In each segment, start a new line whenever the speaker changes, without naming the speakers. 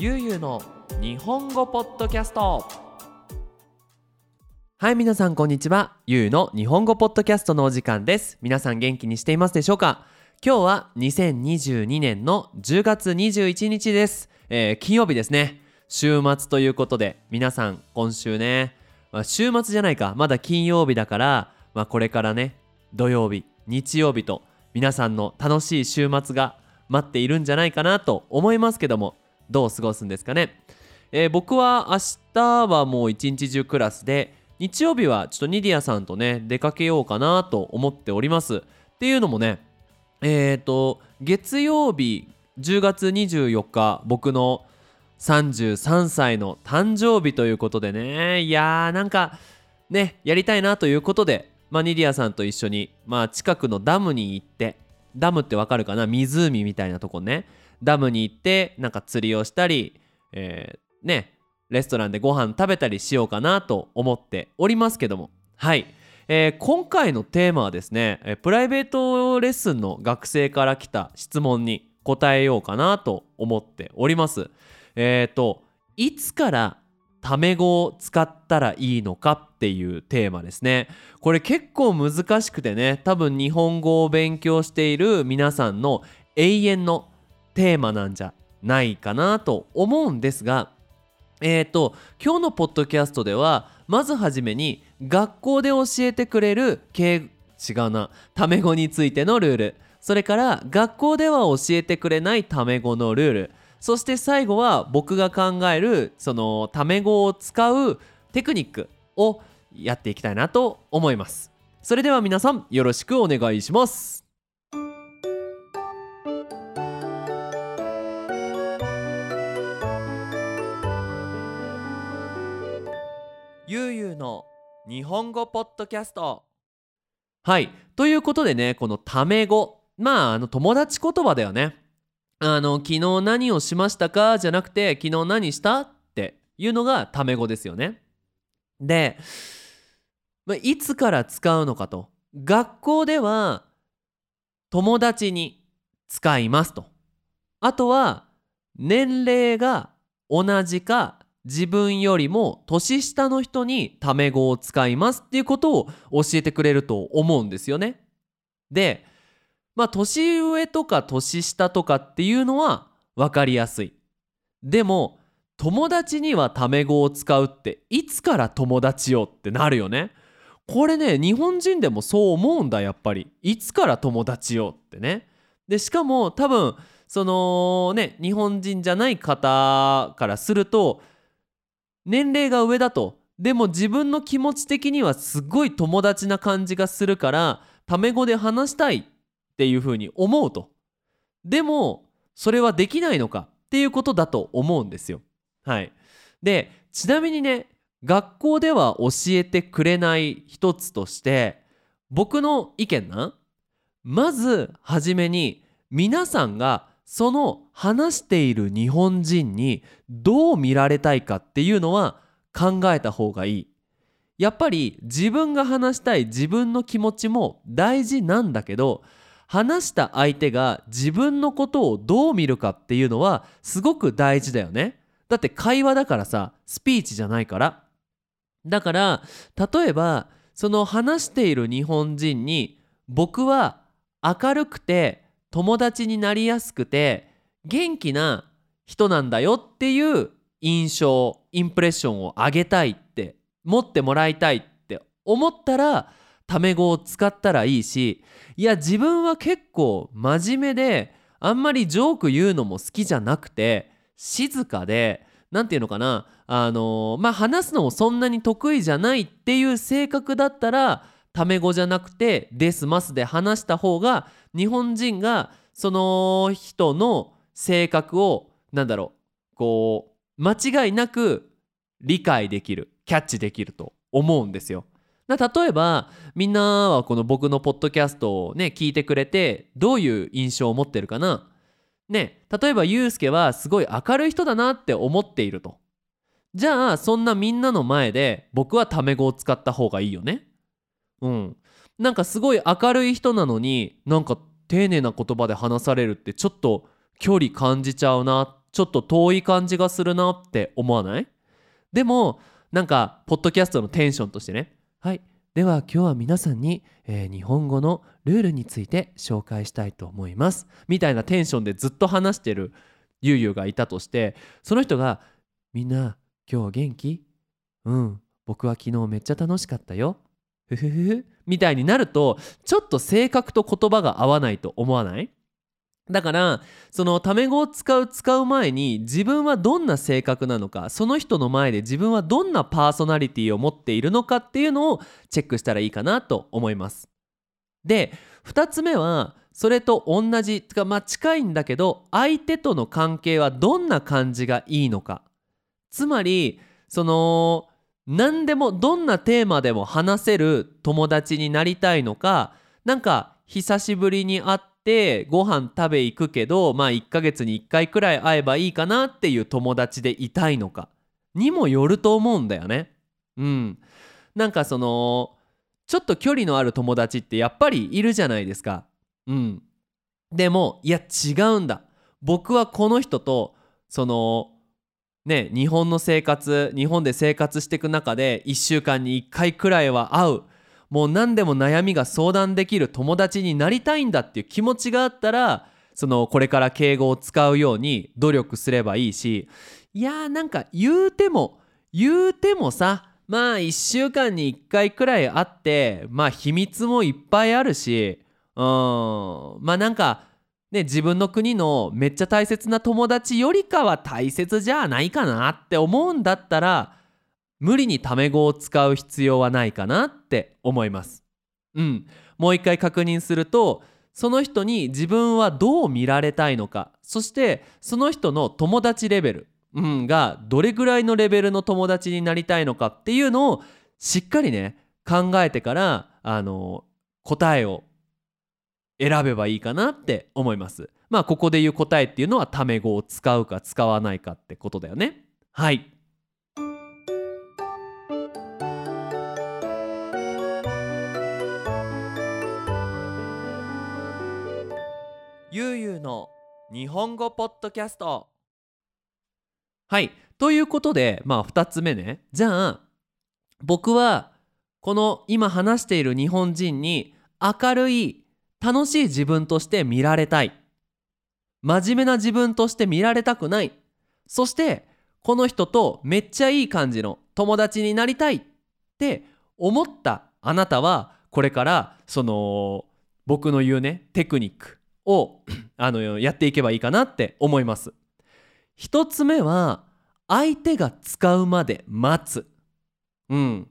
ゆうゆうの日本語ポッドキャスト。はい皆さんこんにちは。ゆうの日本語ポッドキャストのお時間です。皆さん元気にしていますでしょうか？今日は2022年の10月21日です、えー、金曜日ですね。週末ということで皆さん今週ね、まあ、週末じゃないか。まだ金曜日だから、まあ、これからね土曜日日曜日と皆さんの楽しい週末が待っているんじゃないかなと思いますけどもどう過ごすんですかね、えー、僕は明日はもう一日中クラスで日曜日はちょっとニディアさんとね出かけようかなと思っております。っていうのもねえっ、ー、と月曜日10月24日僕の33歳の誕生日ということでねいやーなんかねやりたいなということでまあ、ニディアさんと一緒に、まあ、近くのダムに行ってダムってわかるかな？湖みたいなとこね。ダムに行ってなんか釣りをしたり、えー、ねレストランでご飯食べたりしようかなと思っておりますけども。はい、えー、今回のテーマはですね、えプライベートレッスンの学生から来た質問に答えようかなと思っております。えっ、ー、といつからタメ語を使ったらいいのかっていうテーマですね。これ結構難しくてね多分日本語を勉強している皆さんの永遠のテーマなんじゃないかなと思うんですがえっ、ー、と今日のポッドキャストではまずはじめに学校で教えてくれる敬違うなタメ語についてのルール。それから学校では教えてくれないタメ語のルール。そして最後は僕が考えるそのタメ語を使うテクニックをやっていきたいなと思います。それでは皆さんよろしくお願いします。ゆうゆうの日本語ポッドキャスト。はい。ということでねこのタメ語。まああの友達言葉だよね。あの昨日何をしましたか？じゃなくて昨日何した？っていうのがタメ語ですよね。で、まいつから使うのかと。学校では友達に使いますと。あとは年齢が同じか自分よりも年下の人にタメ語を使いますっていうことを教えてくれると思うんですよね。でまあ年上とか年下とかっていうのは分かりやすい。でも友達にはタメ語を使うっていつから友達よってなるよね。これね日本人でもそう思うんだやっぱり。いつから友達よってね。でしかも多分そのね日本人じゃない方からすると年齢が上だと。でも自分の気持ち的にはすごい友達な感じがするからタメ語で話したいっていうふうに思うと。でもそれはできないのか？っていうことだと思うんですよ。はい。でちなみにね学校では教えてくれない一つとして僕の意見な。まずはじめに皆さんがその話している日本人にどう見られたいかっていうのは考えた方がいいやっぱり自分が話したい自分の気持ちも大事なんだけど話した相手が自分のことをどう見るかっていうのはすごく大事だよね。だって会話だからさスピーチじゃないから。だから例えばその話している日本人に僕は明るくて友達になりやすくて元気な人なんだよっていう印象インプレッションを上げたいって持ってもらいたいって思ったらタメ語を使ったらいいしいや自分は結構真面目であんまりジョーク言うのも好きじゃなくて静かで何て言うのかなあのまあ話すのもそんなに得意じゃないっていう性格だったらタメ語じゃなくて「ですます」で話した方が日本人がその人の性格を何だろうこう間違いなく理解できるキャッチできると思うんですよ。例えばみんなはこの僕のポッドキャストをね聞いてくれてどういう印象を持ってるかな。ね例えばユうスケはすごい明るい人だなって思っていると。じゃあそんなみんなの前で僕はタメ語を使った方がいいよね。うん。なんかすごい明るい人なのになんか丁寧な言葉で話されるってちょっと距離感じちゃうなちょっと遠い感じがするなって思わない？でもなんかポッドキャストのテンションとしてね。はい。では今日は皆さんに、えー日本語のルールについて紹介したいと思います。みたいなテンションでずっと話してるゆうゆうがいたとしてその人が「みんな今日元気？うん。僕は昨日めっちゃ楽しかったよ」ふふふ。みたいになるとちょっと性格と言葉が合わないと思わない？だからそのタメ語を使う使う前に自分はどんな性格なのかその人の前で自分はどんなパーソナリティを持っているのかっていうのをチェックしたらいいかなと思います。で2つ目はそれと同じつかまあ近いんだけど相手との関係はどんな感じがいいのかつまりその何でもどんなテーマでも話せる友達になりたいのかなんか久しぶりに会ってご飯食べ行くけどまあ1ヶ月に1回くらい会えばいいかなっていう友達でいたいのかにもよると思うんだよね。うん、なんかそのちょっと距離のある友達ってやっぱりいるじゃないですか。うん、でもいや違うんだ僕はこの人とそのね日本の生活日本で生活していく中で1週間に1回くらいは会う。もう何でも悩みが相談できる友達になりたいんだっていう気持ちがあったらそのこれから敬語を使うように努力すればいいし。いやーなんか言うても言うてもさまあ1週間に1回くらい会ってまあ秘密もいっぱいあるし。うん。まあなんかね自分の国のめっちゃ大切な友達よりかは大切じゃないかなって思うんだったら無理にタメ語を使う必要はないかなって思います。うん、もう一回確認するとその人に自分はどう見られたいのかそしてその人の友達レベル、うん、がどれぐらいのレベルの友達になりたいのかっていうのをしっかりね考えてからあの答えを選べばいいかなって思います。まあここで言う答えっていうのはタメ語を使うか使わないかってことだよね。はい。ゆうゆうの日本語ポッドキャストはいということでまあ2つ目ねじゃあ僕はこの今話している日本人に明るい楽しい自分として見られたい。真面目な自分として見られたくない。そしてこの人とめっちゃいい感じの友達になりたいって思ったあなたはこれからその僕の言うねテクニックを あのやっていけばいいかなって思います。一つ目は相手が使うまで待つ。うん。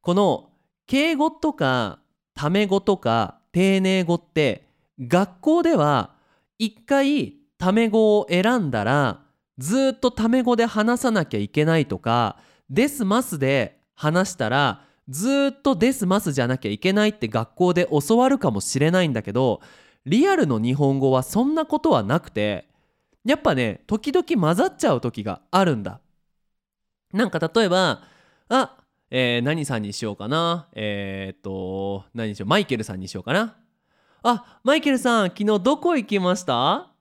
この敬語とかタメ語とか丁寧語って学校では一回タメ語を選んだらずっとタメ語で話さなきゃいけないとかですますで話したらずっとですますじゃなきゃいけないって学校で教わるかもしれないんだけどリアルの日本語はそんなことはなくてやっぱね時々混ざっちゃう時があるんだ。なんか例えばあえー何さんにしようかな？えーっと何にしよう？マイケルさんにしようかな？あマイケルさん昨日どこ行きました？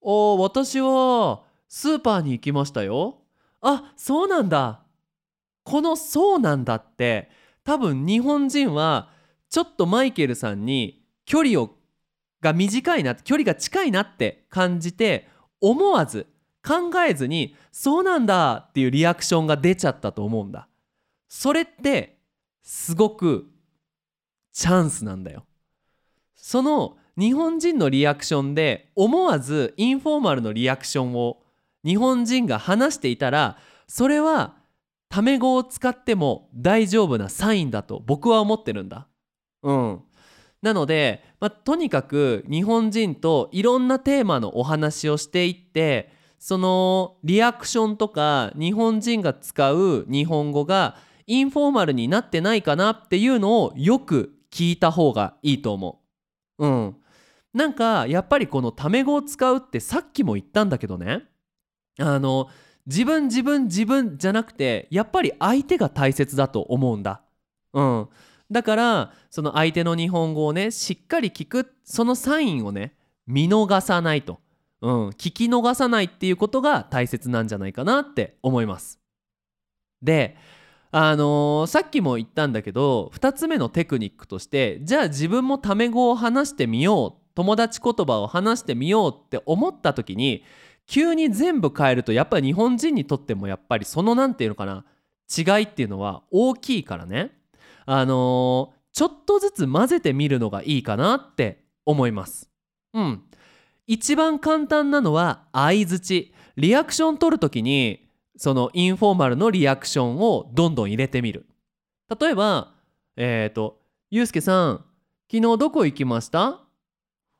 お私はスーパーに行きましたよ。あそうなんだ。この「そうなんだ」って多分日本人はちょっとマイケルさんに距離をが短いな距離が近いなって感じて思わず考えずに「そうなんだ」っていうリアクションが出ちゃったと思うんだ。それってすごくチャンスなんだよその日本人のリアクションで思わずインフォーマルのリアクションを日本人が話していたらそれはタメ語を使っても大丈夫なサインだと僕は思ってるんだ。うん、なので、まあ、とにかく日本人といろんなテーマのお話をしていってそのリアクションとか日本人が使う日本語がインフォーマルになってないかなっていうのをよく聞いた方がいいと思う。うん、なんかやっぱりこのタメ語を使うってさっきも言ったんだけどねあの自分自分自分じゃなくてやっぱり相手が大切だと思うんだ。うん、だからその相手の日本語をねしっかり聞くそのサインをね見逃さないと。うん、聞き逃さないっていうことが大切なんじゃないかなって思います。であのーさっきも言ったんだけど2つ目のテクニックとしてじゃあ自分もタメ語を話してみよう友達言葉を話してみようって思った時に急に全部変えるとやっぱり日本人にとってもやっぱりその何て言うのかな違いっていうのは大きいからね。あのーちょっとずつ混ぜてみるのがいいかなって思います。うん。一番簡単なのは相づち。リアクション取るときにそのインフォーマルのリアクションをどんどん入れてみる。例えばえっ、と「ゆうすけさん昨日どこ行きました?」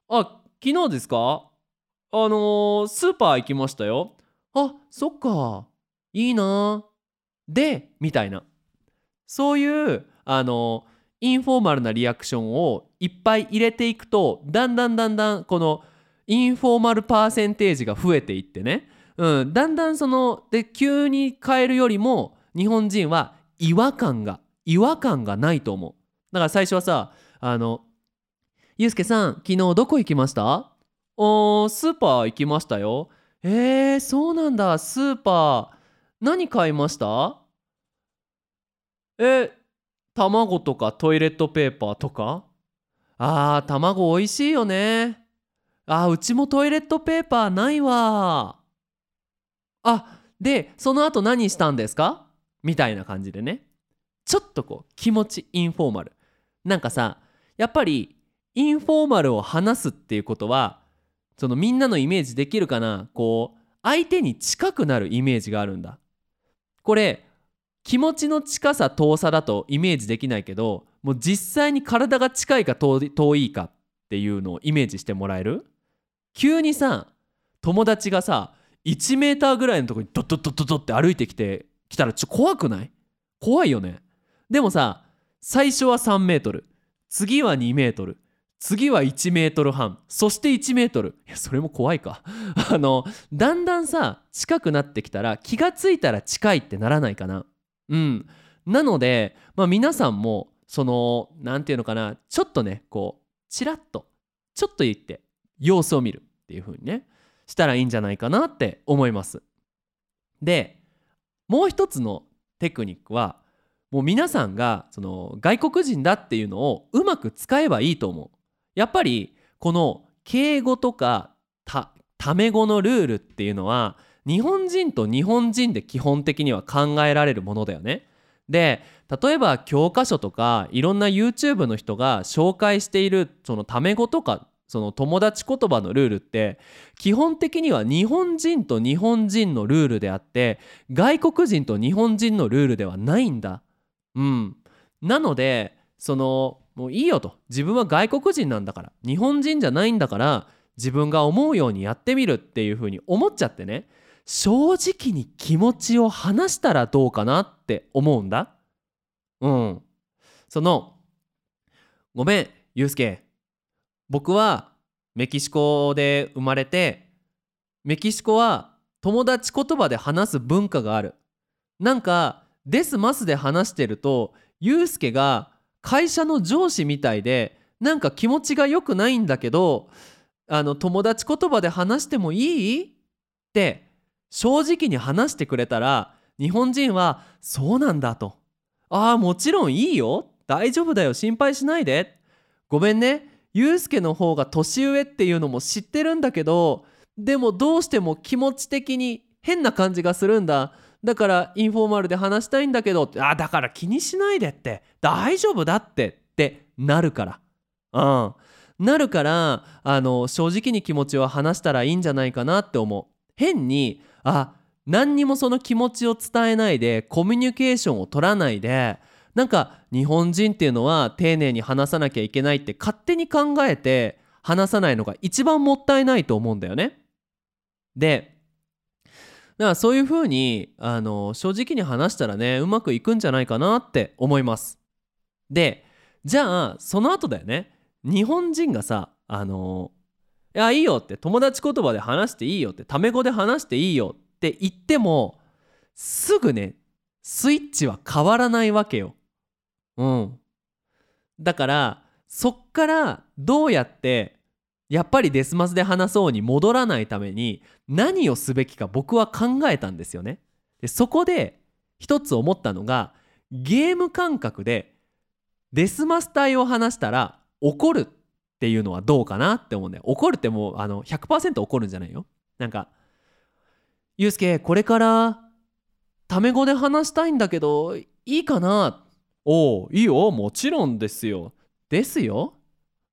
あ昨日ですか？あのースーパー行きましたよ。あそっか。いいな。でみたいな。そういうあのインフォーマルなリアクションをいっぱい入れていくとだんだんだんだんこのインフォーマルパーセンテージが増えていってね、うん、だんだんそので急に変えるよりも日本人は違和感が違和感がないと思う。だから最初はさあの「ゆうすけさん昨日どこ行きました?」「おースーパー行きましたよ」「えー、そうなんだ。スーパー何買いました?」え卵とかトイレットペーパーとか？あー卵美味しいよね。あーうちもトイレットペーパーないわ。あでその後何したんですか？みたいな感じでね。ちょっとこう気持ちインフォーマル。なんかさやっぱりインフォーマルを話すっていうことはそのみんなのイメージできるかな？こう相手に近くなるイメージがあるんだ。これ気持ちの近さ遠さだとイメージできないけどもう実際に体が近いか遠いかっていうのをイメージしてもらえる？急にさ友達がさ1メーターぐらいのとこにドッドッドッドッドって歩いてきてきたらちょっと怖くない？怖いよね。でもさ最初は3メートル。次は2メートル。次は1メートル半。そして1メートル。いやそれも怖いか。あのだんだんさ近くなってきたら気がついたら近いってならないかな。うん。なので、まあ、皆さんもその何て言うのかなちょっとねこうチラッとちょっと言って様子を見るっていう風にね。したらいいんじゃないかなって思いますでもう一つのテクニックはもう皆さんがその外国人だっていうのをうまく使えばいいと思うやっぱりこの敬語とかたタメ語のルールっていうのは日本人と日本人で基本的には考えられるものだよね。で例えば教科書とかいろんな YouTube の人が紹介しているそのタメ語とかその友達言葉のルールって基本的には日本人と日本人のルールであって外国人と日本人のルールではないんだ。うん、なのでそのもういいよと自分は外国人なんだから日本人じゃないんだから自分が思うようにやってみるっていう風に思っちゃってね正直に気持ちを話したらどうかなって思うんだ。うん。そのごめんゆうすけ僕はメキシコで生まれてメキシコは友達言葉で話す文化がある。なんか「ですます」で話してるとゆうすけが会社の上司みたいでなんか気持ちが良くないんだけどあの友達言葉で話してもいい？って正直に話してくれたら日本人は「そうなんだ」と「ああもちろんいいよ。大丈夫だよ。心配しないで」ごめんね。ゆうすけの方が年上っていうのも知ってるんだけどでもどうしても気持ち的に変な感じがするんだ。だからインフォーマルで話したいんだけどあだから気にしないでって。大丈夫だって。ってなるから。うん。なるからあの正直に気持ちを話したらいいんじゃないかなって思う。変にあ何にもその気持ちを伝えないでコミュニケーションを取らないでなんか日本人っていうのは丁寧に話さなきゃいけないって勝手に考えて話さないのが一番もったいないと思うんだよね。でだからそういうふうにあの正直に話したらねうまくいくんじゃないかなって思います。でじゃあその後だよね日本人がさあのいやいいよって友達言葉で話していいよってタメ語で話していいよって言ってもすぐねスイッチは変わらないわけよ。うん。だからそっからどうやってやっぱりデスマスで話そうに戻らないために何をすべきか僕は考えたんですよね。でそこで一つ思ったのがゲーム感覚でデスマス隊を話したら怒るっていうのはどうかなって思うんだよ。怒るってもうあの100%怒るんじゃないよ。なんか「ゆうすけこれからタメ語で話したいんだけどいいかな?」おおいいよもちろんですよ。ですよ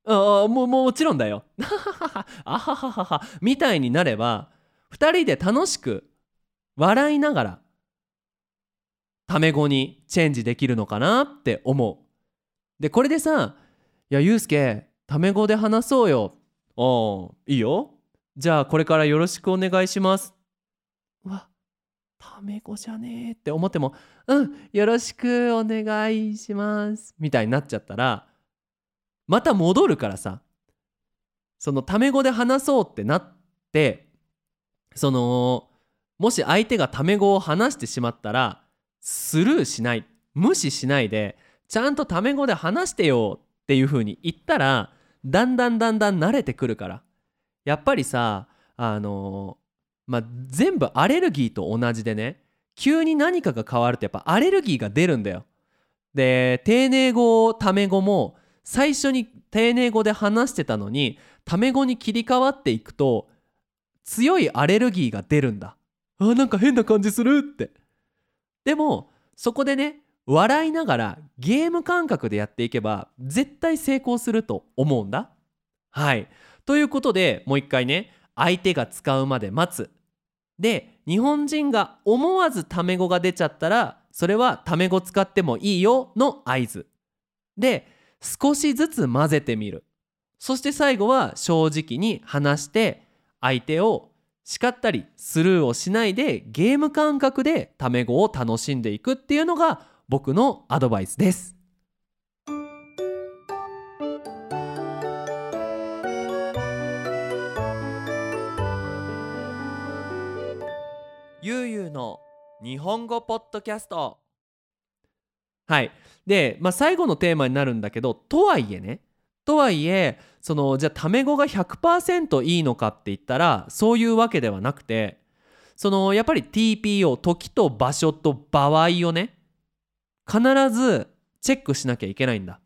ああももちろんだよ。あははははみたいになれば2人で楽しく笑いながらタメ語にチェンジできるのかなって思う。でこれでさ「いやゆうすけタメ語で話そうよ」「ああいいよ」じゃあこれからよろしくお願いします。わタメ語じゃねえって思ってもうんよろしくお願いしますみたいになっちゃったらまた戻るからさ。そのタメ語で話そうってなってそのもし相手がタメ語を話してしまったらスルーしない。無視しないでちゃんとタメ語で話してよっていう風に言ったらだんだんだんだん慣れてくるから。やっぱりさあのまあ全部アレルギーと同じでね急に何かが変わるとやっぱアレルギーが出るんだよ。で丁寧語タメ語も最初に丁寧語で話してたのにタメ語に切り替わっていくと強いアレルギーが出るんだ。あなんか変な感じするって。でもそこでね笑いながらゲーム感覚でやっていけば絶対成功すると思うんだ。はい。ということでもう一回ね相手が使うまで待つ。で日本人が思わずタメ語が出ちゃったらそれはタメ語使ってもいいよの合図。で少しずつ混ぜてみる。そして最後は正直に話して相手を叱ったりスルーをしないでゲーム感覚でタメ語を楽しんでいくっていうのが僕のアドバイスです。の日本語ポッドキャスト。はい。で、まあ、最後のテーマになるんだけどとはいえね。とはいえそのじゃあタメ語が100%いいのかって言ったらそういうわけではなくてそのやっぱり TPO 時と場所と場合をね必ずチェックしなきゃいけないんだ。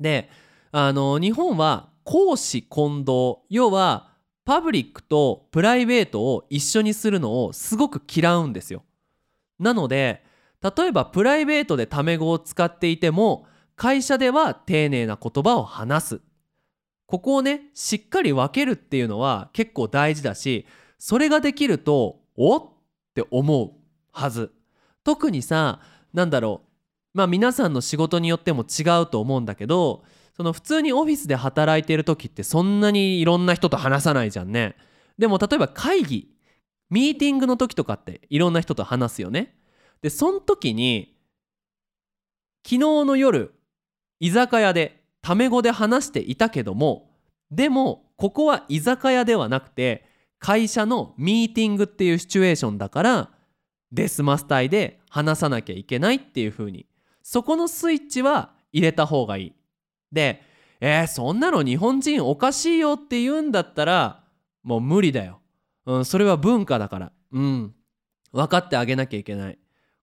であの日本は公私混同要はパブリックとプライベートを一緒にするのをすごく嫌うんですよ。なので例えばプライベートでタメ語を使っていても会社では丁寧な言葉を話す。ここをねしっかり分けるっていうのは結構大事だしそれができるとおって思うはず。特にさなんだろうまあ皆さんの仕事によっても違うと思うんだけどその普通にオフィスで働いてる時ってそんなにいろんな人と話さないじゃんね。でも例えば会議ミーティングの時とかっていろんな人と話すよね。でその時に昨日の夜居酒屋でタメ語で話していたけどもでもここは居酒屋ではなくて会社のミーティングっていうシチュエーションだからデスマスタイで話さなきゃいけないっていう風にそこのスイッチは入れた方がいい。でえー、そんなの日本人おかしいよって言うんだったらもう無理だよ。うん、それは文化だから。うん。分かってあげなきゃいけない。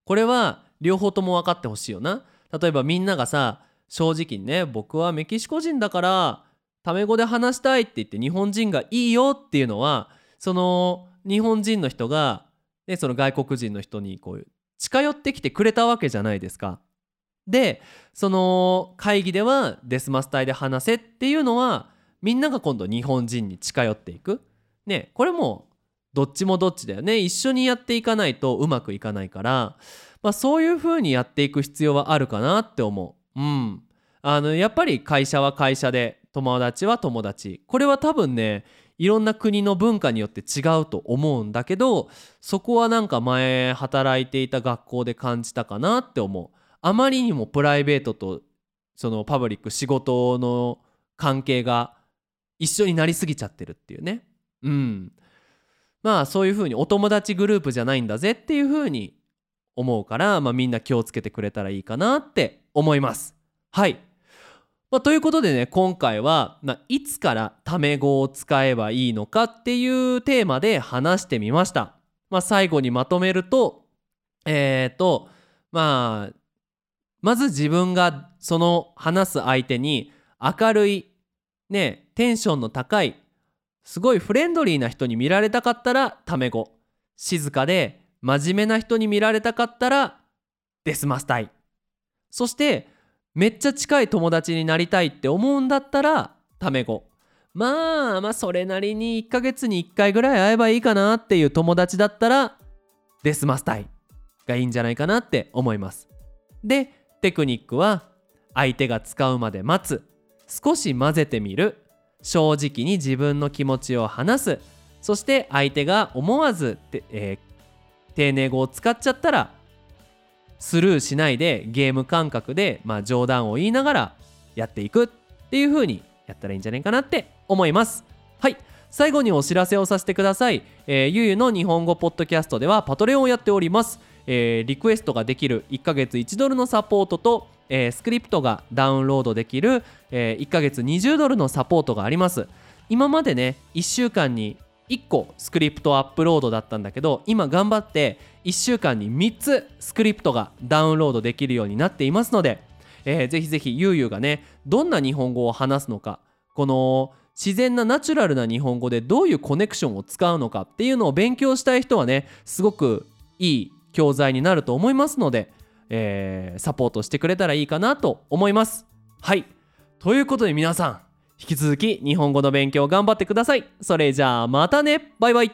これは両方とも分かってほしいよな。例えばみんながさ正直にね僕はメキシコ人だからタメ語で話したいって言って日本人がいいよっていうのはその日本人の人が、ね、その外国人の人にこう近寄ってきてくれたわけじゃないですか。でその会議ではデスマスタイで話せっていうのはみんなが今度日本人に近寄っていく。ねこれもどっちもどっちだよね一緒にやっていかないとうまくいかないから、まあ、そういう風にやっていく必要はあるかなって思う。うん、あのやっぱり会社は会社で友達は友達これは多分ねいろんな国の文化によって違うと思うんだけどそこはなんか前働いていた学校で感じたかなって思う。あまりにもプライベートとそのパブリック仕事の関係が一緒になりすぎちゃってるっていうね。うん。まあそういうふうにお友達グループじゃないんだぜっていうふうに思うから、まあ、みんな気をつけてくれたらいいかなって思います。はい。まあ、ということでね今回は、まあ、いつからタメ語を使えばいいのかっていうテーマで話してみました。まあ、最後にまとめるとえっ、ー、とまあまず自分がその話す相手に明るいねテンションの高いすごいフレンドリーな人に見られたかったらタメ語。静かで真面目な人に見られたかったらデスマスタイ。そしてめっちゃ近い友達になりたいって思うんだったらタメ語。まあまあそれなりに1ヶ月に1回ぐらい会えばいいかなっていう友達だったらデスマスタイがいいんじゃないかなって思います。でテクニックは相手が使うまで待つ。少し混ぜてみる。正直に自分の気持ちを話す。そして相手が思わずて、えー、丁寧語を使っちゃったらスルーしないでゲーム感覚で、まあ、冗談を言いながらやっていく。っていう風にやったらいいんじゃないかなって思います。はい。最後にお知らせをさせてください、えー、ゆゆの日本語ポッドキャストではパトレオンをやっております。えー、リクエストができる1ヶ月1ドルのサポートと、えー、スクリプトがダウンロードできる、えー、1ヶ月20ドルのサポートがあります。今までね1週間に1個スクリプトアップロードだったんだけど今頑張って1週間に3つスクリプトがダウンロードできるようになっていますので、えー、ぜひぜひゆうゆうがねどんな日本語を話すのかこの自然なナチュラルな日本語でどういうコネクションを使うのかっていうのを勉強したい人はねすごくいい教材になると思いますので、えー、サポートしてくれたらいいかなと思います。はいということで皆さん引き続き日本語の勉強頑張ってください。それじゃあまたねバイバイ